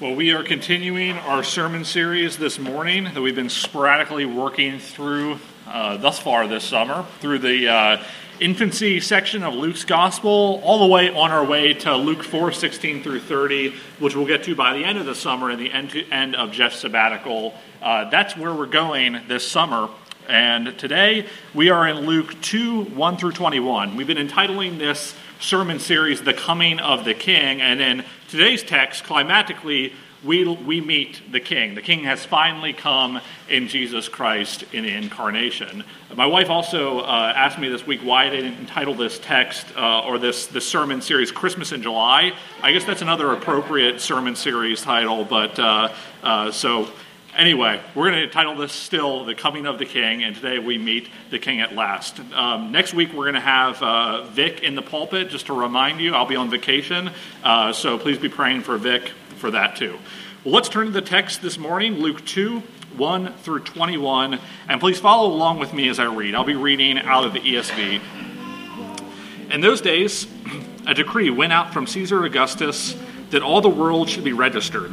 Well, we are continuing our sermon series this morning that we've been sporadically working through uh, thus far this summer through the uh, infancy section of Luke's Gospel, all the way on our way to Luke 4 16 through 30, which we'll get to by the end of the summer and the end, end of Jeff's sabbatical. Uh, that's where we're going this summer. And today we are in Luke 2 1 through 21. We've been entitling this sermon series, The Coming of the King. And in today's text, climatically, we, we meet the King. The King has finally come in Jesus Christ in the incarnation. My wife also uh, asked me this week why I didn't entitle this text uh, or this, this sermon series Christmas in July. I guess that's another appropriate sermon series title, but uh, uh so Anyway, we're going to title this still The Coming of the King, and today we meet the King at last. Um, next week, we're going to have uh, Vic in the pulpit, just to remind you, I'll be on vacation, uh, so please be praying for Vic for that too. Well, let's turn to the text this morning, Luke 2. 1 through 21, and please follow along with me as I read. I'll be reading out of the ESV. In those days, a decree went out from Caesar Augustus that all the world should be registered.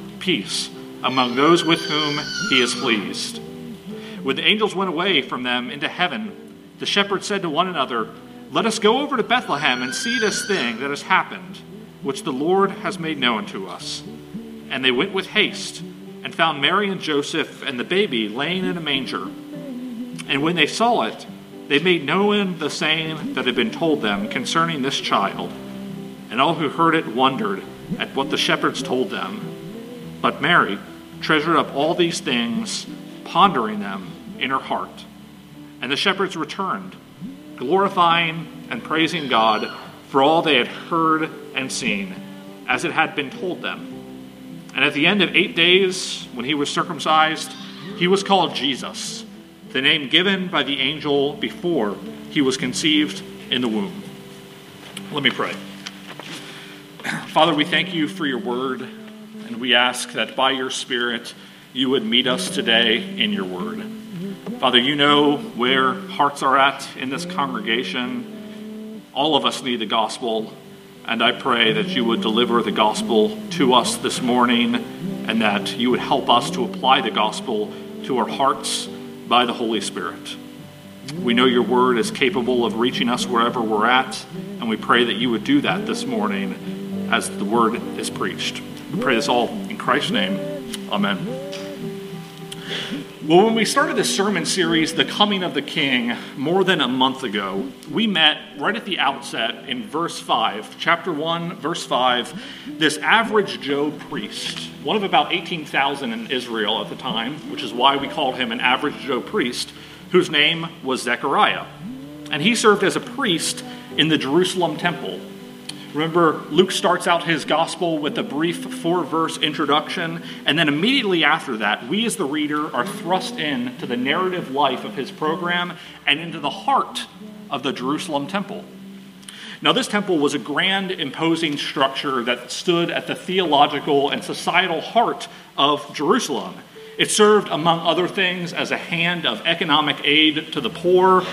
peace among those with whom he is pleased. When the angels went away from them into heaven, the shepherds said to one another, Let us go over to Bethlehem and see this thing that has happened, which the Lord has made known to us. And they went with haste and found Mary and Joseph and the baby laying in a manger. And when they saw it, they made known the saying that had been told them concerning this child. And all who heard it wondered at what the shepherds told them. But Mary treasured up all these things pondering them in her heart. And the shepherds returned, glorifying and praising God for all they had heard and seen, as it had been told them. And at the end of eight days, when he was circumcised, he was called Jesus, the name given by the angel before he was conceived in the womb. Let me pray. Father, we thank you for your word, and we ask that by your Spirit, you would meet us today in your word. Father, you know where hearts are at in this congregation. All of us need the gospel, and I pray that you would deliver the gospel to us this morning and that you would help us to apply the gospel to our hearts by the Holy Spirit. We know your word is capable of reaching us wherever we're at, and we pray that you would do that this morning as the word is preached. We pray this all in Christ's name. Amen. Well, when we started this sermon series, The Coming of the King, more than a month ago, we met right at the outset in verse 5, chapter 1, verse 5, this average Joe priest, one of about 18,000 in Israel at the time, which is why we called him an average Joe priest, whose name was Zechariah. And he served as a priest in the Jerusalem temple. Remember, Luke starts out his gospel with a brief four verse introduction, and then immediately after that, we as the reader are thrust into the narrative life of his program and into the heart of the Jerusalem temple. Now, this temple was a grand, imposing structure that stood at the theological and societal heart of Jerusalem. It served, among other things, as a hand of economic aid to the poor.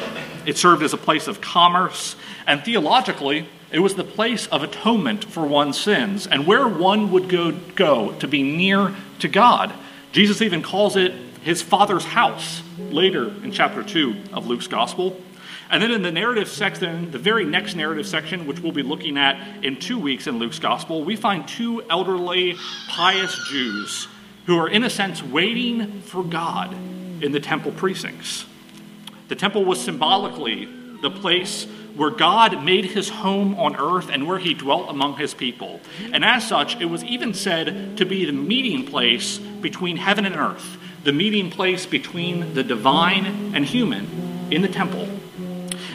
It served as a place of commerce. And theologically, it was the place of atonement for one's sins and where one would go, go to be near to God. Jesus even calls it his father's house later in chapter 2 of Luke's gospel. And then in the narrative section, the very next narrative section, which we'll be looking at in two weeks in Luke's gospel, we find two elderly, pious Jews who are, in a sense, waiting for God in the temple precincts. The temple was symbolically the place where God made his home on earth and where he dwelt among his people. And as such, it was even said to be the meeting place between heaven and earth, the meeting place between the divine and human in the temple.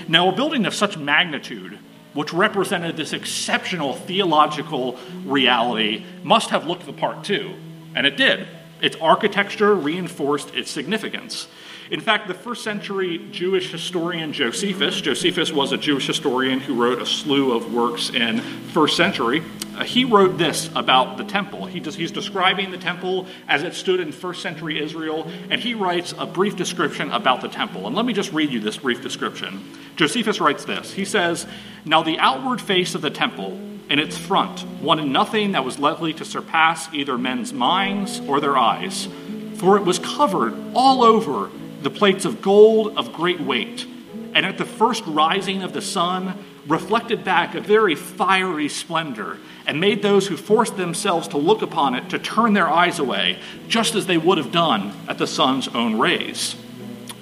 Now, a building of such magnitude, which represented this exceptional theological reality, must have looked the part too. And it did. Its architecture reinforced its significance. In fact, the first century Jewish historian Josephus, Josephus was a Jewish historian who wrote a slew of works in first century. Uh, he wrote this about the temple. He does, he's describing the temple as it stood in first century Israel, and he writes a brief description about the temple. And let me just read you this brief description. Josephus writes this He says, Now the outward face of the temple in its front wanted nothing that was likely to surpass either men's minds or their eyes, for it was covered all over the plates of gold of great weight, and at the first rising of the sun, reflected back a very fiery splendor, and made those who forced themselves to look upon it to turn their eyes away, just as they would have done at the sun's own rays.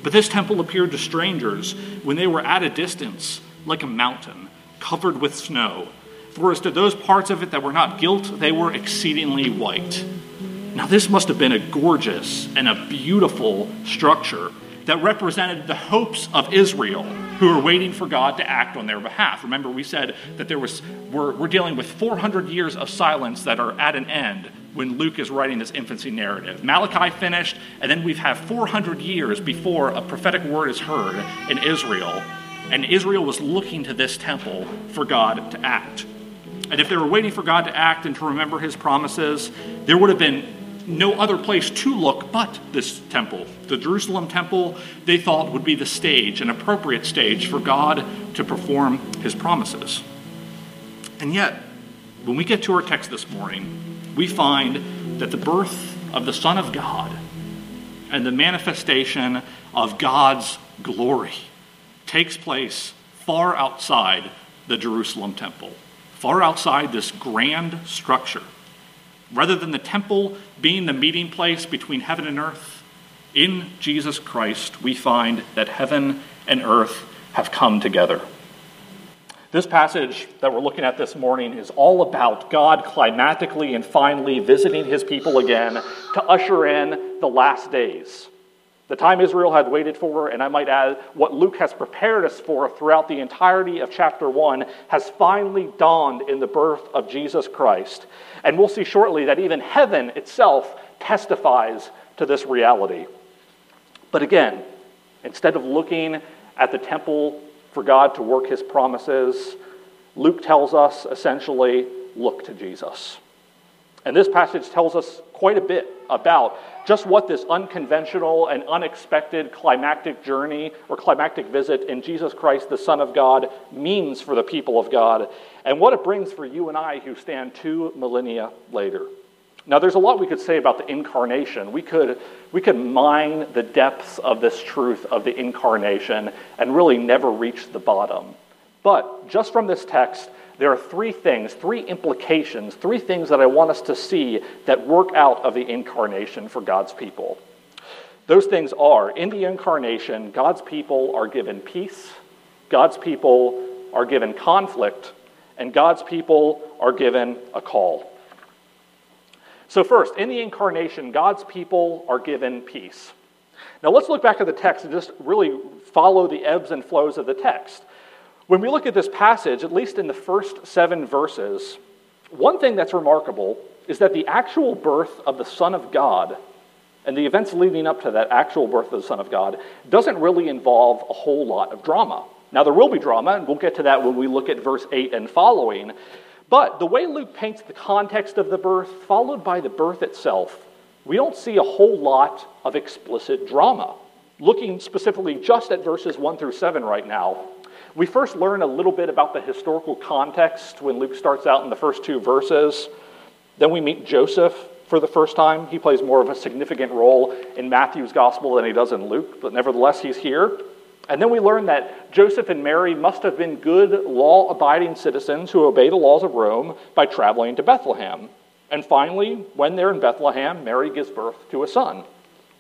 But this temple appeared to strangers when they were at a distance, like a mountain, covered with snow. For as to those parts of it that were not gilt, they were exceedingly white. Now, this must have been a gorgeous and a beautiful structure that represented the hopes of Israel who were waiting for God to act on their behalf. Remember, we said that there was, we're, we're dealing with 400 years of silence that are at an end when Luke is writing this infancy narrative. Malachi finished, and then we've had 400 years before a prophetic word is heard in Israel. And Israel was looking to this temple for God to act. And if they were waiting for God to act and to remember his promises, there would have been no other place to look but this temple. The Jerusalem temple, they thought, would be the stage, an appropriate stage for God to perform his promises. And yet, when we get to our text this morning, we find that the birth of the Son of God and the manifestation of God's glory takes place far outside the Jerusalem temple, far outside this grand structure Rather than the temple being the meeting place between heaven and earth, in Jesus Christ we find that heaven and earth have come together. This passage that we're looking at this morning is all about God climatically and finally visiting his people again to usher in the last days. The time Israel had waited for, and I might add, what Luke has prepared us for throughout the entirety of chapter 1, has finally dawned in the birth of Jesus Christ. And we'll see shortly that even heaven itself testifies to this reality. But again, instead of looking at the temple for God to work his promises, Luke tells us essentially look to Jesus. And this passage tells us quite a bit about just what this unconventional and unexpected climactic journey or climactic visit in Jesus Christ, the Son of God, means for the people of God and what it brings for you and I who stand two millennia later. Now, there's a lot we could say about the incarnation. We could, we could mine the depths of this truth of the incarnation and really never reach the bottom. But just from this text, there are three things, three implications, three things that I want us to see that work out of the incarnation for God's people. Those things are in the incarnation, God's people are given peace, God's people are given conflict, and God's people are given a call. So, first, in the incarnation, God's people are given peace. Now, let's look back at the text and just really follow the ebbs and flows of the text. When we look at this passage, at least in the first seven verses, one thing that's remarkable is that the actual birth of the Son of God and the events leading up to that actual birth of the Son of God doesn't really involve a whole lot of drama. Now, there will be drama, and we'll get to that when we look at verse 8 and following. But the way Luke paints the context of the birth, followed by the birth itself, we don't see a whole lot of explicit drama. Looking specifically just at verses 1 through 7 right now, we first learn a little bit about the historical context when Luke starts out in the first two verses. Then we meet Joseph for the first time. He plays more of a significant role in Matthew's gospel than he does in Luke, but nevertheless, he's here. And then we learn that Joseph and Mary must have been good, law abiding citizens who obey the laws of Rome by traveling to Bethlehem. And finally, when they're in Bethlehem, Mary gives birth to a son.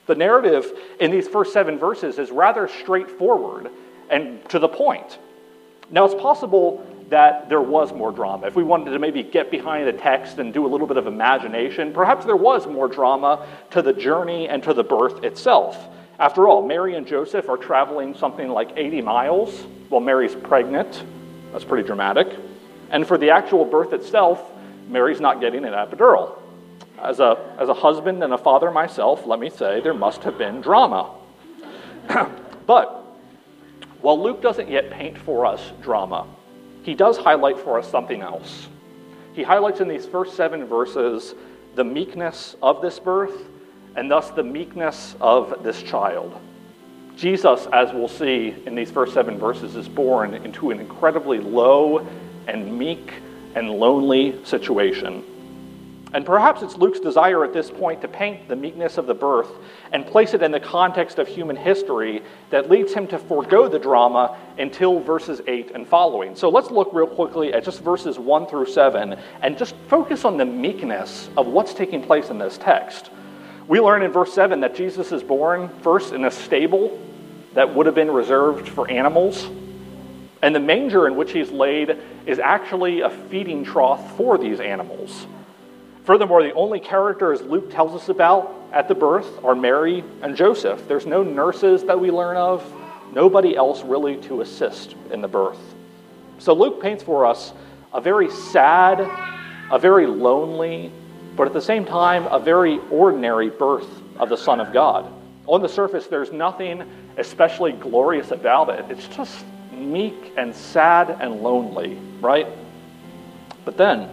The narrative in these first seven verses is rather straightforward and to the point. Now, it's possible that there was more drama. If we wanted to maybe get behind the text and do a little bit of imagination, perhaps there was more drama to the journey and to the birth itself. After all, Mary and Joseph are traveling something like 80 miles while Mary's pregnant. That's pretty dramatic. And for the actual birth itself, Mary's not getting an epidural. As a, as a husband and a father myself, let me say there must have been drama. but while Luke doesn't yet paint for us drama, he does highlight for us something else. He highlights in these first seven verses the meekness of this birth and thus the meekness of this child. Jesus, as we'll see in these first seven verses, is born into an incredibly low and meek and lonely situation. And perhaps it's Luke's desire at this point to paint the meekness of the birth and place it in the context of human history that leads him to forego the drama until verses 8 and following. So let's look real quickly at just verses 1 through 7 and just focus on the meekness of what's taking place in this text. We learn in verse 7 that Jesus is born first in a stable that would have been reserved for animals. And the manger in which he's laid is actually a feeding trough for these animals. Furthermore, the only characters Luke tells us about at the birth are Mary and Joseph. There's no nurses that we learn of, nobody else really to assist in the birth. So Luke paints for us a very sad, a very lonely, but at the same time, a very ordinary birth of the Son of God. On the surface, there's nothing especially glorious about it. It's just meek and sad and lonely, right? But then,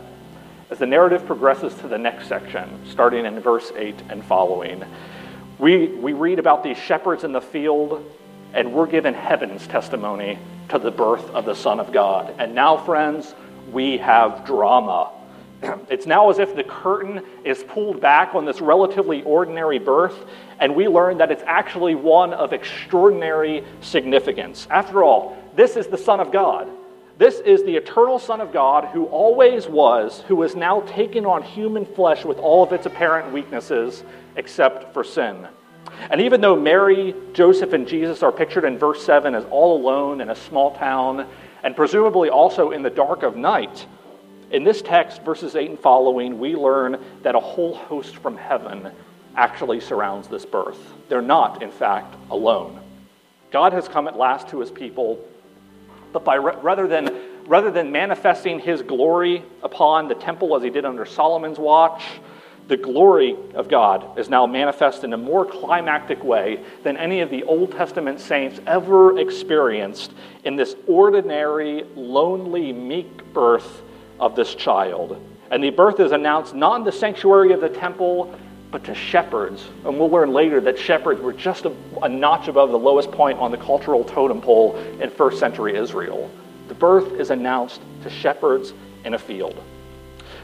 as the narrative progresses to the next section, starting in verse 8 and following, we, we read about these shepherds in the field, and we're given heaven's testimony to the birth of the Son of God. And now, friends, we have drama. It's now as if the curtain is pulled back on this relatively ordinary birth, and we learn that it's actually one of extraordinary significance. After all, this is the Son of God. This is the eternal Son of God who always was, who is now taken on human flesh with all of its apparent weaknesses except for sin. And even though Mary, Joseph, and Jesus are pictured in verse 7 as all alone in a small town, and presumably also in the dark of night, in this text, verses 8 and following, we learn that a whole host from heaven actually surrounds this birth. They're not, in fact, alone. God has come at last to his people but by rather than rather than manifesting his glory upon the temple as he did under Solomon's watch, the glory of God is now manifest in a more climactic way than any of the Old Testament saints ever experienced in this ordinary, lonely, meek birth of this child. And the birth is announced not in the sanctuary of the temple, but to shepherds. And we'll learn later that shepherds were just a, a, notch above the lowest point on the cultural totem pole in first century Israel. The birth is announced to shepherds in a field.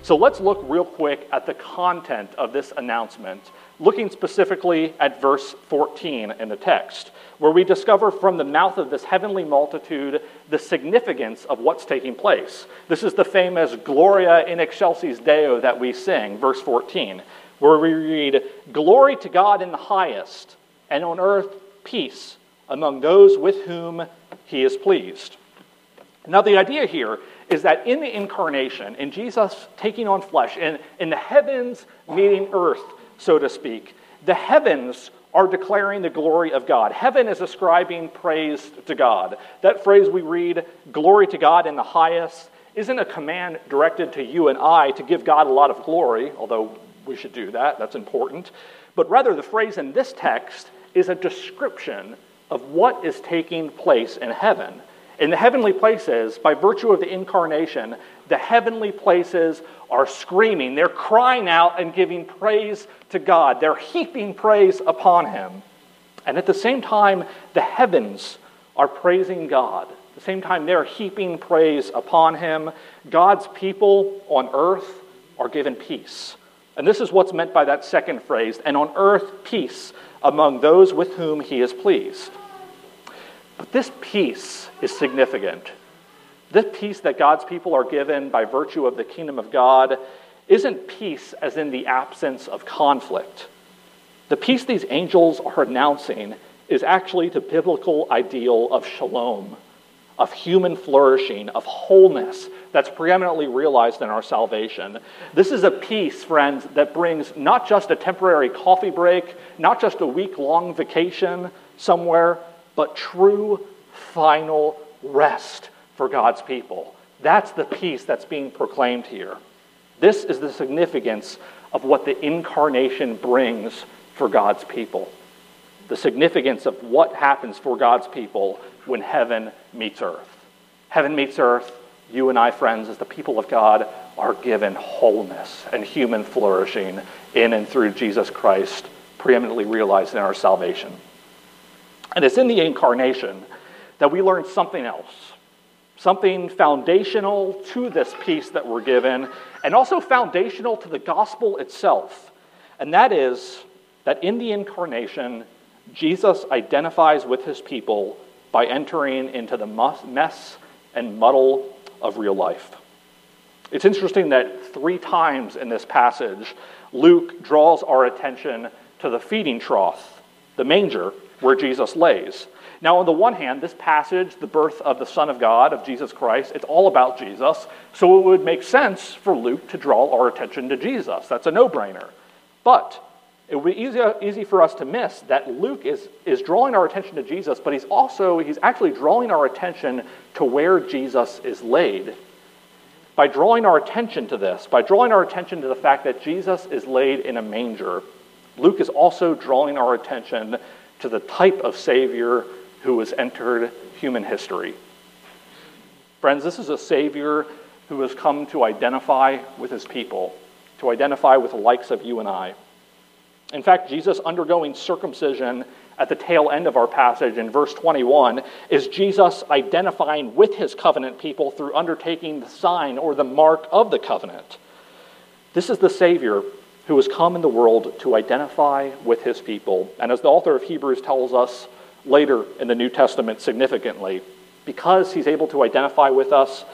So let's look real quick at the content of this announcement, looking specifically at verse 14 in the text, where we discover from the mouth of this heavenly multitude the significance of what's taking place. This is the famous Gloria in excelsis Deo that we sing, verse 14 where we read, Glory to God in the highest, and on earth peace among those with whom he is pleased. Now, the idea here is that in the incarnation, in Jesus taking on flesh, in, in the heavens meeting earth, so to speak, the heavens are declaring the glory of God. Heaven is ascribing praise to God. That phrase we read, glory to God in the highest, isn't a command directed to you and I to give God a lot of glory, although we should do that, that's important. But rather, the phrase in this text is a description of what is taking place in heaven. In the heavenly places, by virtue of the incarnation, the heavenly places are screaming. They're crying out and giving praise to God. They're heaping praise upon Him. And at the same time, the heavens are praising God. At the same time, they're heaping praise upon Him. God's people on earth are given peace. And this is what's meant by that second phrase and on earth, peace among those with whom He is pleased. But this peace is significant. This peace that God's people are given by virtue of the kingdom of God isn't peace as in the absence of conflict. The peace these angels are announcing is actually the biblical ideal of shalom, of human flourishing, of wholeness that's preeminently realized in our salvation. This is a peace, friends, that brings not just a temporary coffee break, not just a week long vacation somewhere, but true final rest for God's people. That's the peace that's being proclaimed here. This is the significance of what the incarnation brings for God's people. The significance of what happens for God's people when heaven meets earth. Heaven meets earth, you and I, friends, as the people of God, are given wholeness and human flourishing in and through Jesus Christ, preeminently realized in our salvation. And it's in the incarnation that we learn something else, something foundational to this peace that we're given, and also foundational to the gospel itself. And that is that in the incarnation, Jesus identifies with his people by entering into the mess and muddle of real life. It's interesting that three times in this passage, Luke draws our attention to the feeding trough, the manger, where Jesus lays. Now, on the one hand, this passage, the birth of the Son of God, of Jesus Christ, it's all about Jesus, so it would make sense for Luke to draw our attention to Jesus. That's a no brainer. But it would be easy, easy for us to miss that Luke is, is drawing our attention to Jesus, but he's also, he's actually drawing our attention to where Jesus is laid. By drawing our attention to this, by drawing our attention to the fact that Jesus is laid in a manger, Luke is also drawing our attention to the type of Savior who has entered human history. Friends, this is a Savior who has come to identify with his people, to identify with the likes of you and I. In fact, Jesus undergoing circumcision at the tail end of our passage in verse 21 is Jesus identifying with his covenant people through undertaking the sign or the mark of the covenant. This is the Savior who has come in the world to identify with his people. And as the author of Hebrews tells us later in the New Testament significantly, because he's able to identify with us,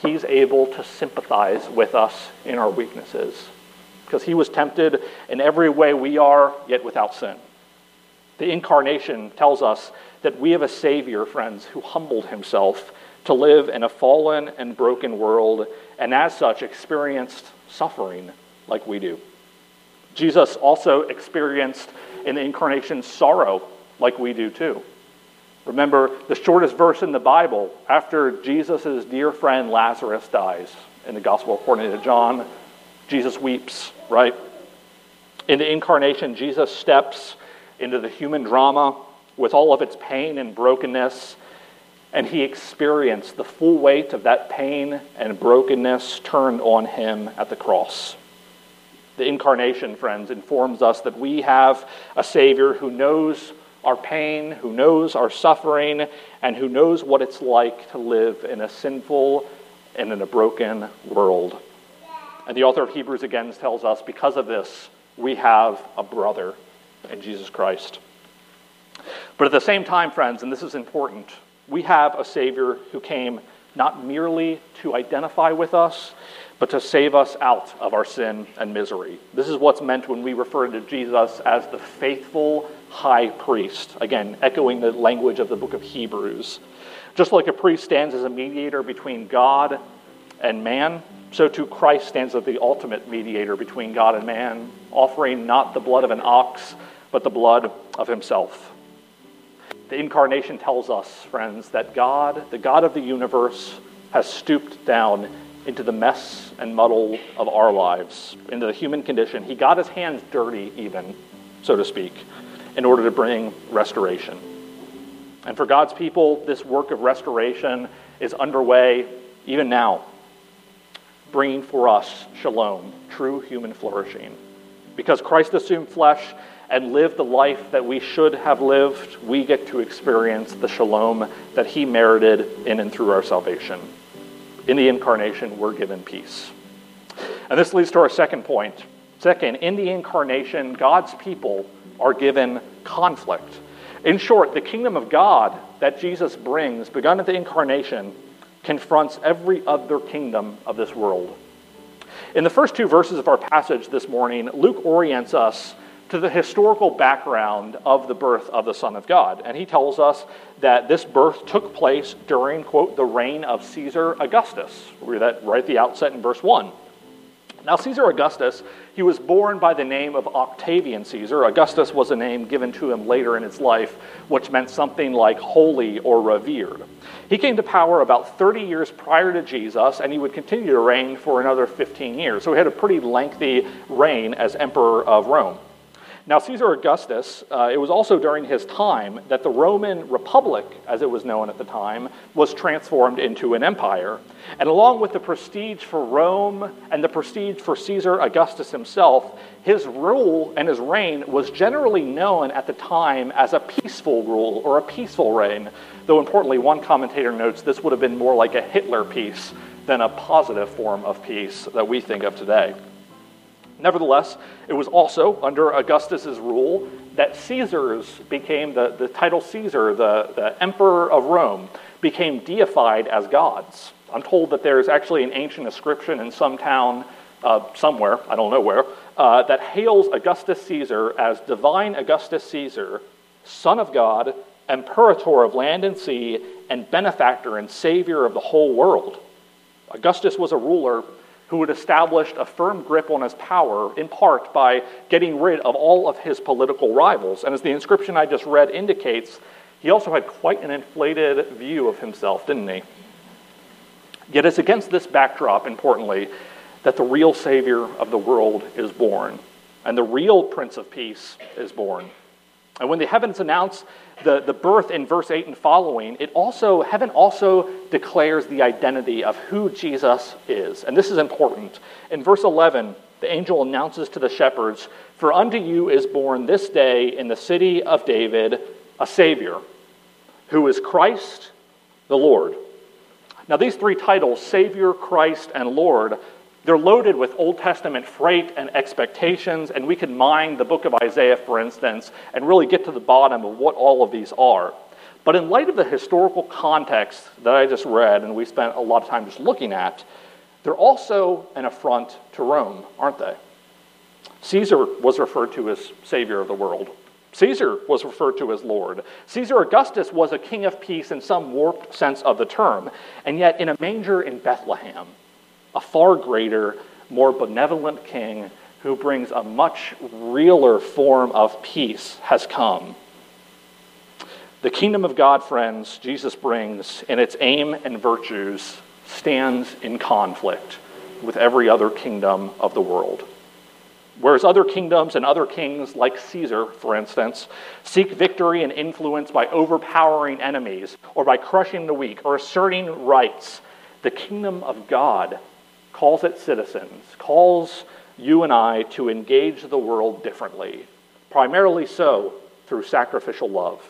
he's able to sympathize with us in our weaknesses because he was tempted in every way we are, yet without sin. The incarnation tells us that we have a Savior, friends, who humbled himself to live in a fallen and broken world, and as such experienced suffering like we do. Jesus also experienced in the incarnation sorrow like we do too. Remember, the shortest verse in the Bible after Jesus' dear friend Lazarus dies in the Gospel according to John, Jesus weeps, right? In the incarnation, Jesus steps into the human drama with all of its pain and brokenness, and he experienced the full weight of that pain and brokenness turned on him at the cross. The incarnation, friends, informs us that we have a Savior who knows our pain, who knows our suffering, and who knows what it's like to live in a sinful and in a broken world. And the author of Hebrews again tells us because of this, we have a brother in Jesus Christ. But at the same time, friends, and this is important, we have a Savior who came not merely to identify with us, but to save us out of our sin and misery. This is what's meant when we refer to Jesus as the faithful high priest. Again, echoing the language of the book of Hebrews. Just like a priest stands as a mediator between God and man, so too Christ stands as the ultimate mediator between God and man, offering not the blood of an ox, but the blood of himself. The incarnation tells us, friends, that God, the God of the universe, has stooped down into the mess and muddle of our lives, into the human condition. He got his hands dirty, even, so to speak, in order to bring restoration. And for God's people, this work of restoration is underway even now, bringing for us shalom, true human flourishing. Because Christ assumed flesh and lived the life that we should have lived, we get to experience the shalom that he merited in and through our salvation. In the incarnation, we're given peace. And this leads to our second point. Second, in the incarnation, God's people are given conflict. In short, the kingdom of God that Jesus brings, begun at the incarnation, confronts every other kingdom of this world. In the first two verses of our passage this morning, Luke orients us to the historical background of the birth of the Son of God. And he tells us that this birth took place during, quote, the reign of Caesar Augustus. We read that right at the outset in verse 1. Now, Caesar Augustus, he was born by the name of Octavian Caesar. Augustus was a name given to him later in his life, which meant something like holy or revered. He came to power about 30 years prior to Jesus, and he would continue to reign for another 15 years. So he had a pretty lengthy reign as emperor of Rome. Now, Caesar Augustus, uh, it was also during his time that the Roman Republic, as it was known at the time, was transformed into an empire. And along with the prestige for Rome and the prestige for Caesar Augustus himself, his rule and his reign was generally known at the time as a peaceful rule or a peaceful reign. Though importantly, one commentator notes this would have been more like a Hitler peace than a positive form of peace that we think of today. Nevertheless, it was also under Augustus's rule that Caesars became the, the title Caesar, the, the emperor of Rome, became deified as gods. I'm told that there's actually an ancient inscription in some town uh, somewhere, I don't know where, uh, that hails Augustus Caesar as divine Augustus Caesar, son of God, imperator of land and sea, and benefactor and savior of the whole world. Augustus was a ruler who had established a firm grip on his power, in part by getting rid of all of his political rivals. And as the inscription I just read indicates, he also had quite an inflated view of himself, didn't he? Yet it's against this backdrop, importantly, that the real Savior of the world is born, and the real Prince of Peace is born. And when the heavens announce the, the birth in verse 8 and following, it also, heaven also declares the identity of who Jesus is. And this is important. In verse 11, the angel announces to the shepherds, For unto you is born this day in the city of David a Savior, who is Christ the Lord. Now, these three titles, Savior, Christ, and Lord, they're loaded with Old Testament freight and expectations, and we can mine the book of Isaiah, for instance, and really get to the bottom of what all of these are. But in light of the historical context that I just read, and we spent a lot of time just looking at, they're also an affront to Rome, aren't they? Caesar was referred to as Savior of the world. Caesar was referred to as Lord. Caesar Augustus was a king of peace in some warped sense of the term, and yet in a manger in Bethlehem a far greater, more benevolent king who brings a much realer form of peace has come. The kingdom of God, friends, Jesus brings in its aim and virtues stands in conflict with every other kingdom of the world. Whereas other kingdoms and other kings, like Caesar, for instance, seek victory and influence by overpowering enemies or by crushing the weak or asserting rights, the kingdom of God calls its citizens, calls you and I to engage the world differently, primarily so through sacrificial love,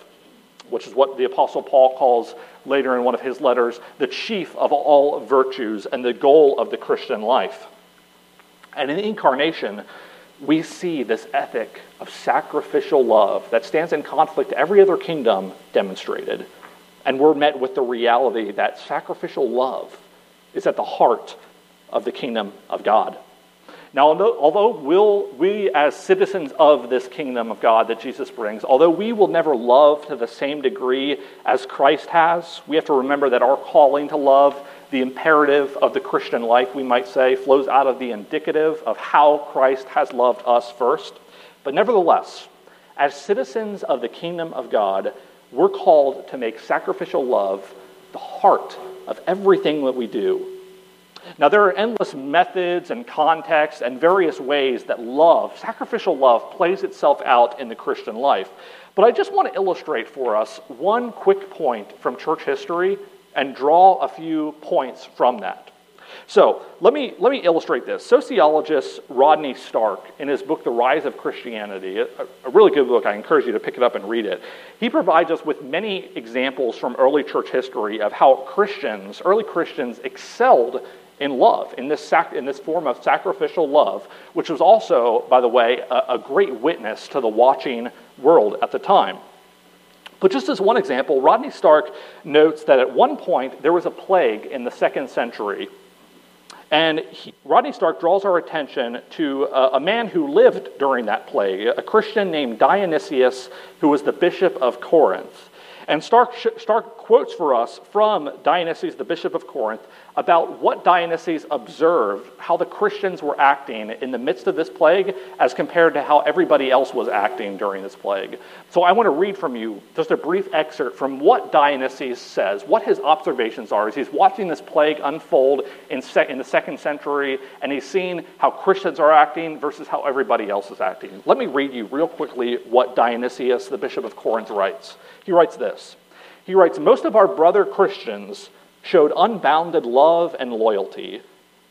which is what the Apostle Paul calls later in one of his letters the chief of all virtues and the goal of the Christian life. And in the incarnation, we see this ethic of sacrificial love that stands in conflict to every other kingdom demonstrated. And we're met with the reality that sacrificial love is at the heart of the kingdom of God. Now, although, we'll, we, as citizens of this kingdom of God that Jesus brings, although we will never love to the same degree as Christ has, we have to remember that our calling to love, the imperative of the Christian life, we might say, flows out of the indicative of how Christ has loved us first. But nevertheless, as citizens of the kingdom of God, we're called to make sacrificial love the heart of everything that we do Now, there are endless methods and contexts and various ways that love, sacrificial love, plays itself out in the Christian life. But I just want to illustrate for us one quick point from church history and draw a few points from that. So let me, let me illustrate this. Sociologist Rodney Stark, in his book, The Rise of Christianity, a, a, really good book, I encourage you to pick it up and read it, he provides us with many examples from early church history of how Christians, early Christians, excelled in love, in this, sac- in this form of sacrificial love, which was also, by the way, a, a great witness to the watching world at the time. But just as one example, Rodney Stark notes that at one point there was a plague in the second century and he, Rodney Stark draws our attention to a, a, man who lived during that plague, a Christian named Dionysius, who was the bishop of Corinth. And Stark, Stark quotes for us from Dionysius, the bishop of Corinth, about what Dionysius observed, how the Christians were acting in the midst of this plague as compared to how everybody else was acting during this plague. So I want to read from you just a brief excerpt from what Dionysius says, what his observations are as he's watching this plague unfold in, se- in the second century, and he's seeing how Christians are acting versus how everybody else is acting. Let me read you real quickly what Dionysius, the bishop of Corinth, writes. He writes this. He writes, Most of our brother Christians showed unbounded love and loyalty,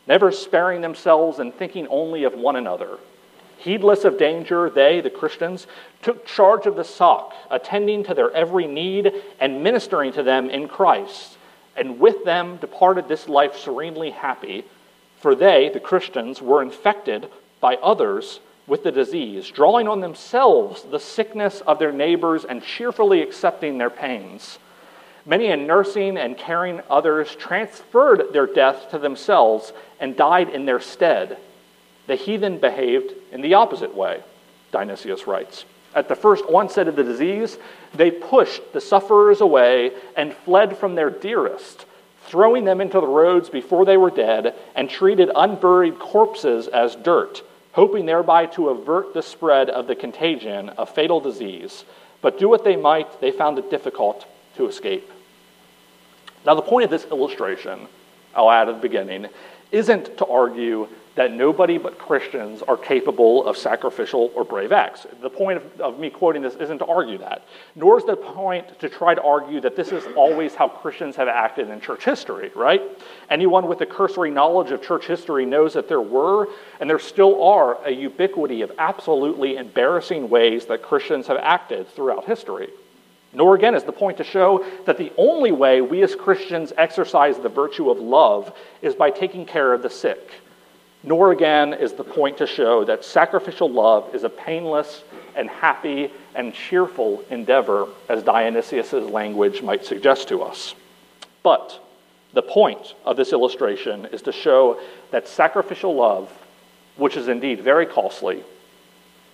never sparing themselves and thinking only of one another. Heedless of danger, they, the Christians, took charge of the sock, attending to their every need and ministering to them in Christ, and with them departed this life serenely happy, for they, the Christians, were infected by others with the disease, drawing on themselves the sickness of their neighbors and cheerfully accepting their pains. Many in nursing and caring others transferred their death to themselves and died in their stead. The heathen behaved in the opposite way, Dionysius writes. At the first onset of the disease, they pushed the sufferers away and fled from their dearest, throwing them into the roads before they were dead, and treated unburied corpses as dirt, hoping thereby to avert the spread of the contagion a fatal disease. But do what they might, they found it difficult to escape. Now, the point of this illustration, I'll add at the beginning, isn't to argue that nobody but Christians are capable of sacrificial or brave acts. The point of, of, me quoting this isn't to argue that, nor is the point to try to argue that this is always how Christians have acted in church history, right? Anyone with a cursory knowledge of church history knows that there were and there still are a ubiquity of absolutely embarrassing ways that Christians have acted throughout history. Nor again is the point to show that the only way we as Christians exercise the virtue of love is by taking care of the sick. Nor again is the point to show that sacrificial love is a painless and happy and cheerful endeavor, as Dionysius' language might suggest to us. But the point of this illustration is to show that sacrificial love, which is indeed very costly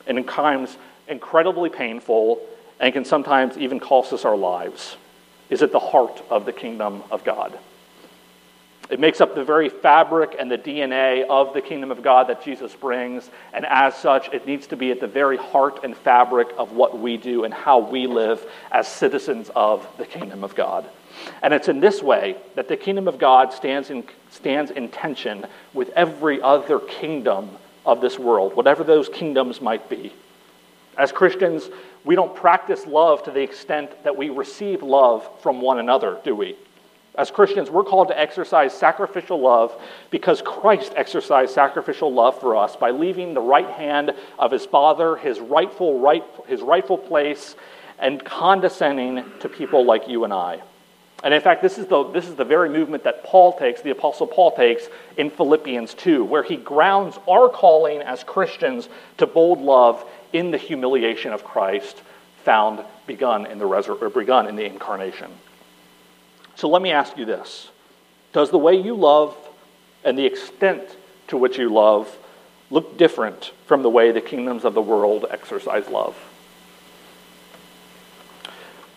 and in times incredibly painful and can sometimes even cost us our lives, is at the heart of the kingdom of God. It makes up the very fabric and the DNA of the kingdom of God that Jesus brings, and as such, it needs to be at the very heart and fabric of what we do and how we live as citizens of the kingdom of God. And it's in this way that the kingdom of God stands in, stands in tension with every other kingdom of this world, whatever those kingdoms might be. As Christians, we don't practice love to the extent that we receive love from one another, do we? As Christians, we're called to exercise sacrificial love because Christ exercised sacrificial love for us by leaving the right hand of his Father, his rightful, right, his rightful place, and condescending to people like you and I. And in fact, this is, the, this is the very movement that Paul takes, the Apostle Paul takes in Philippians 2, where he grounds our calling as Christians to bold love in the humiliation of Christ found begun in the, resur- begun in the incarnation. So let me ask you this Does the way you love and the extent to which you love look different from the way the kingdoms of the world exercise love?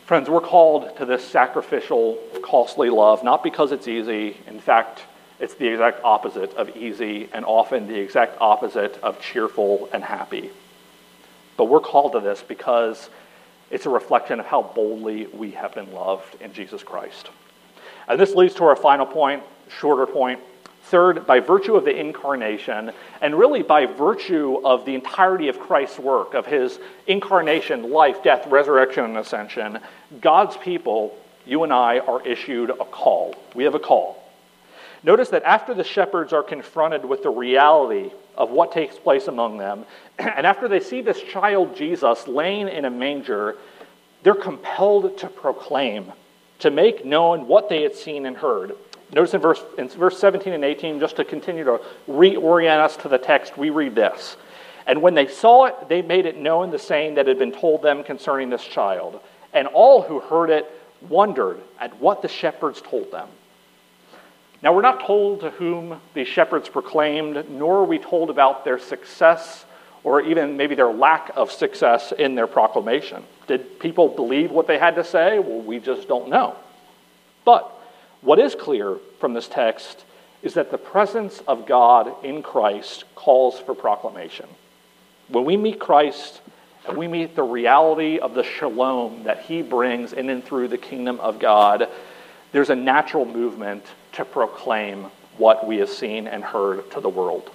Friends, we're called to this sacrificial, costly love, not because it's easy. In fact, it's the exact opposite of easy and often the exact opposite of cheerful and happy. But we're called to this because it's a reflection of how boldly we have been loved in Jesus Christ. And this leads to our final point, shorter point. Third, by virtue of the incarnation, and really by virtue of the entirety of Christ's work, of his incarnation, life, death, resurrection, and ascension, God's people, you and I, are issued a call. We have a call. Notice that after the shepherds are confronted with the reality of what takes place among them, and after they see this child Jesus laying in a manger, they're compelled to proclaim, to make known what they had seen and heard. Notice in verse, in verse 17 and 18, just to continue to reorient us to the text, we read this. And when they saw it, they made it known the saying that had been told them concerning this child. And all who heard it wondered at what the shepherds told them. Now, we're not told to whom these shepherds proclaimed, nor are we told about their success or even maybe their lack of success in their proclamation. Did people believe what they had to say? Well, we just don't know. But what is clear from this text is that the presence of God in Christ calls for proclamation. When we meet Christ and we meet the reality of the shalom that he brings in and through the kingdom of God, there's a natural movement to proclaim what we have seen and heard to the world.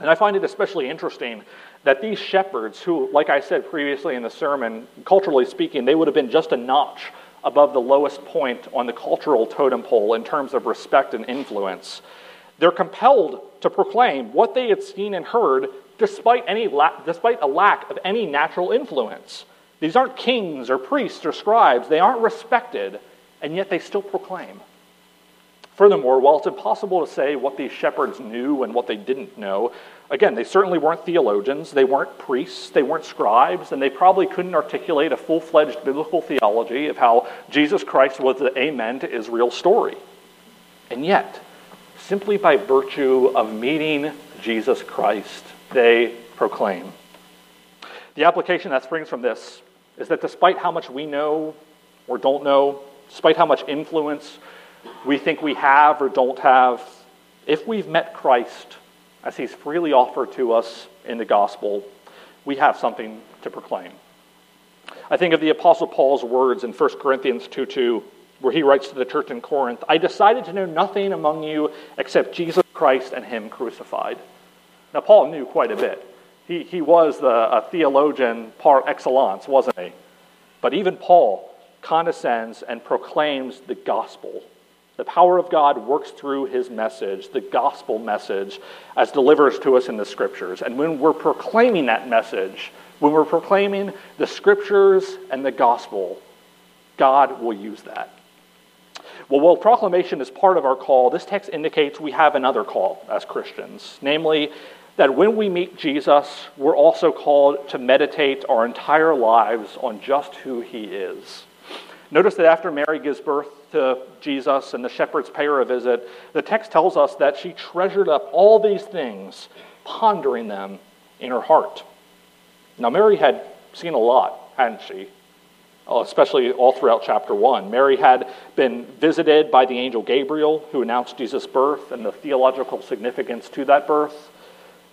And I find it especially interesting that these shepherds, who, like I said previously in the sermon, culturally speaking, they would have been just a notch above the lowest point on the cultural totem pole in terms of respect and influence. They're compelled to proclaim what they had seen and heard despite, any la- despite a lack of any natural influence. These aren't kings or priests or scribes, they aren't respected, and yet they still proclaim. Furthermore, while it's impossible to say what these shepherds knew and what they didn't know, again, they certainly weren't theologians, they weren't priests, they weren't scribes, and they probably couldn't articulate a full fledged biblical theology of how Jesus Christ was the amen to Israel's story. And yet, simply by virtue of meeting Jesus Christ, they proclaim. The application that springs from this is that despite how much we know or don't know, despite how much influence we think we have or don't have, if we've met Christ as he's freely offered to us in the gospel, we have something to proclaim. I think of the Apostle Paul's words in 1 Corinthians 2 2, where he writes to the church in Corinth I decided to know nothing among you except Jesus Christ and him crucified. Now, Paul knew quite a bit. He, he was the, a theologian par excellence, wasn't he? But even Paul condescends and proclaims the gospel the power of God works through his message, the gospel message, as delivers to us in the scriptures. And when we're proclaiming that message, when we're proclaiming the scriptures and the gospel, God will use that. Well, while proclamation is part of our call, this text indicates we have another call as Christians, namely, that when we meet Jesus, we're also called to meditate our entire lives on just who he is. Notice that after Mary gives birth to Jesus and the shepherds pay her a visit, the text tells us that she treasured up all these things, pondering them in her heart. Now, Mary had seen a lot, hadn't she? Oh, especially all throughout chapter 1. Mary had been visited by the angel Gabriel, who announced Jesus' birth and the theological significance to that birth.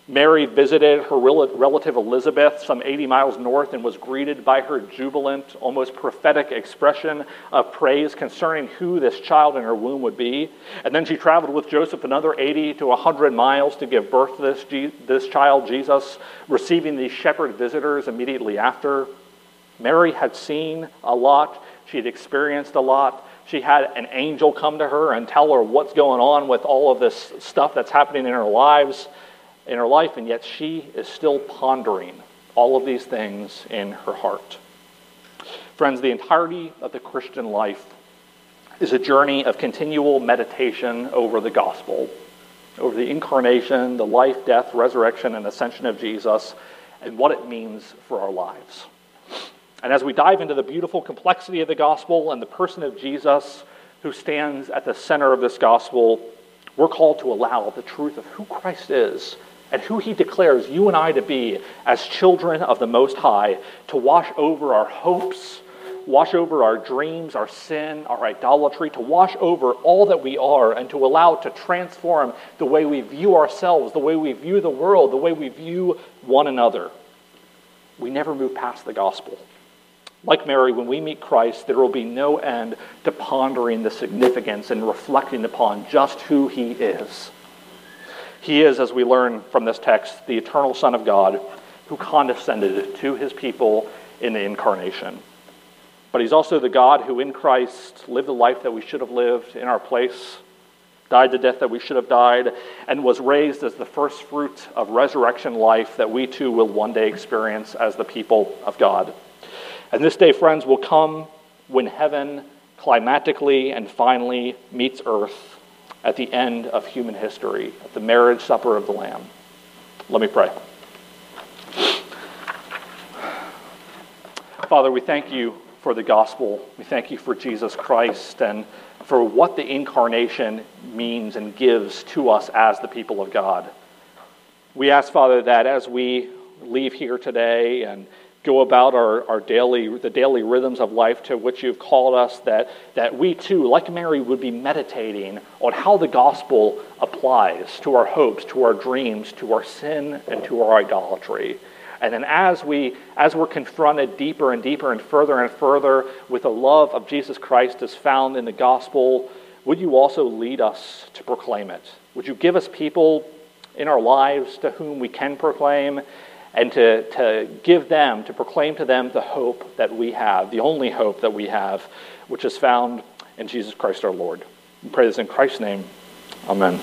Mary visited her relative Elizabeth some 80 miles north and was greeted by her jubilant, almost prophetic expression of praise concerning who this child in her womb would be. And then she traveled with Joseph another 80 to 100 miles to give birth to this, this child, Jesus, receiving these shepherd visitors immediately after. Mary had seen a lot, she had experienced a lot. She had an angel come to her and tell her what's going on with all of this stuff that's happening in her lives in her life, and yet she is still pondering all of these things in her heart. Friends, the entirety of the Christian life is a journey of continual meditation over the gospel, over the incarnation, the life, death, resurrection, and ascension of Jesus, and what it means for our lives. And as we dive into the beautiful complexity of the gospel and the person of Jesus, who stands at the center of this gospel, we're called to allow the truth of who Christ is and who he declares you and I to be as children of the Most High, to wash over our hopes, wash over our dreams, our sin, our idolatry, to wash over all that we are, and to allow to transform the way we view ourselves, the way we view the world, the way we view one another. We never move past the gospel. Like Mary, when we meet Christ, there will be no end to pondering the significance and reflecting upon just who he is. He is, as we learn from this text, the eternal Son of God who condescended to his people in the incarnation. But he's also the God who in Christ lived the life that we should have lived in our place, died the death that we should have died, and was raised as the first fruit of resurrection life that we too will one day experience as the people of God. And this day, friends, will come when heaven climatically and finally meets earth at the end of human history, at the marriage supper of the Lamb. Let me pray. Father, we thank you for the gospel. We thank you for Jesus Christ and for what the incarnation means and gives to us as the people of God. We ask, Father, that as we leave here today and go about our, our daily, the daily rhythms of life to which you've called us, that, that we too, like Mary, would be meditating on how the gospel applies to our hopes, to our dreams, to our sin, and to our idolatry. And then as, we, as we're confronted deeper and deeper and further and further with the love of Jesus Christ as found in the gospel, would you also lead us to proclaim it? Would you give us people in our lives to whom we can proclaim? And to, to give them, to proclaim to them the hope that we have, the only hope that we have, which is found in Jesus Christ our Lord. We pray this in Christ's name. Amen.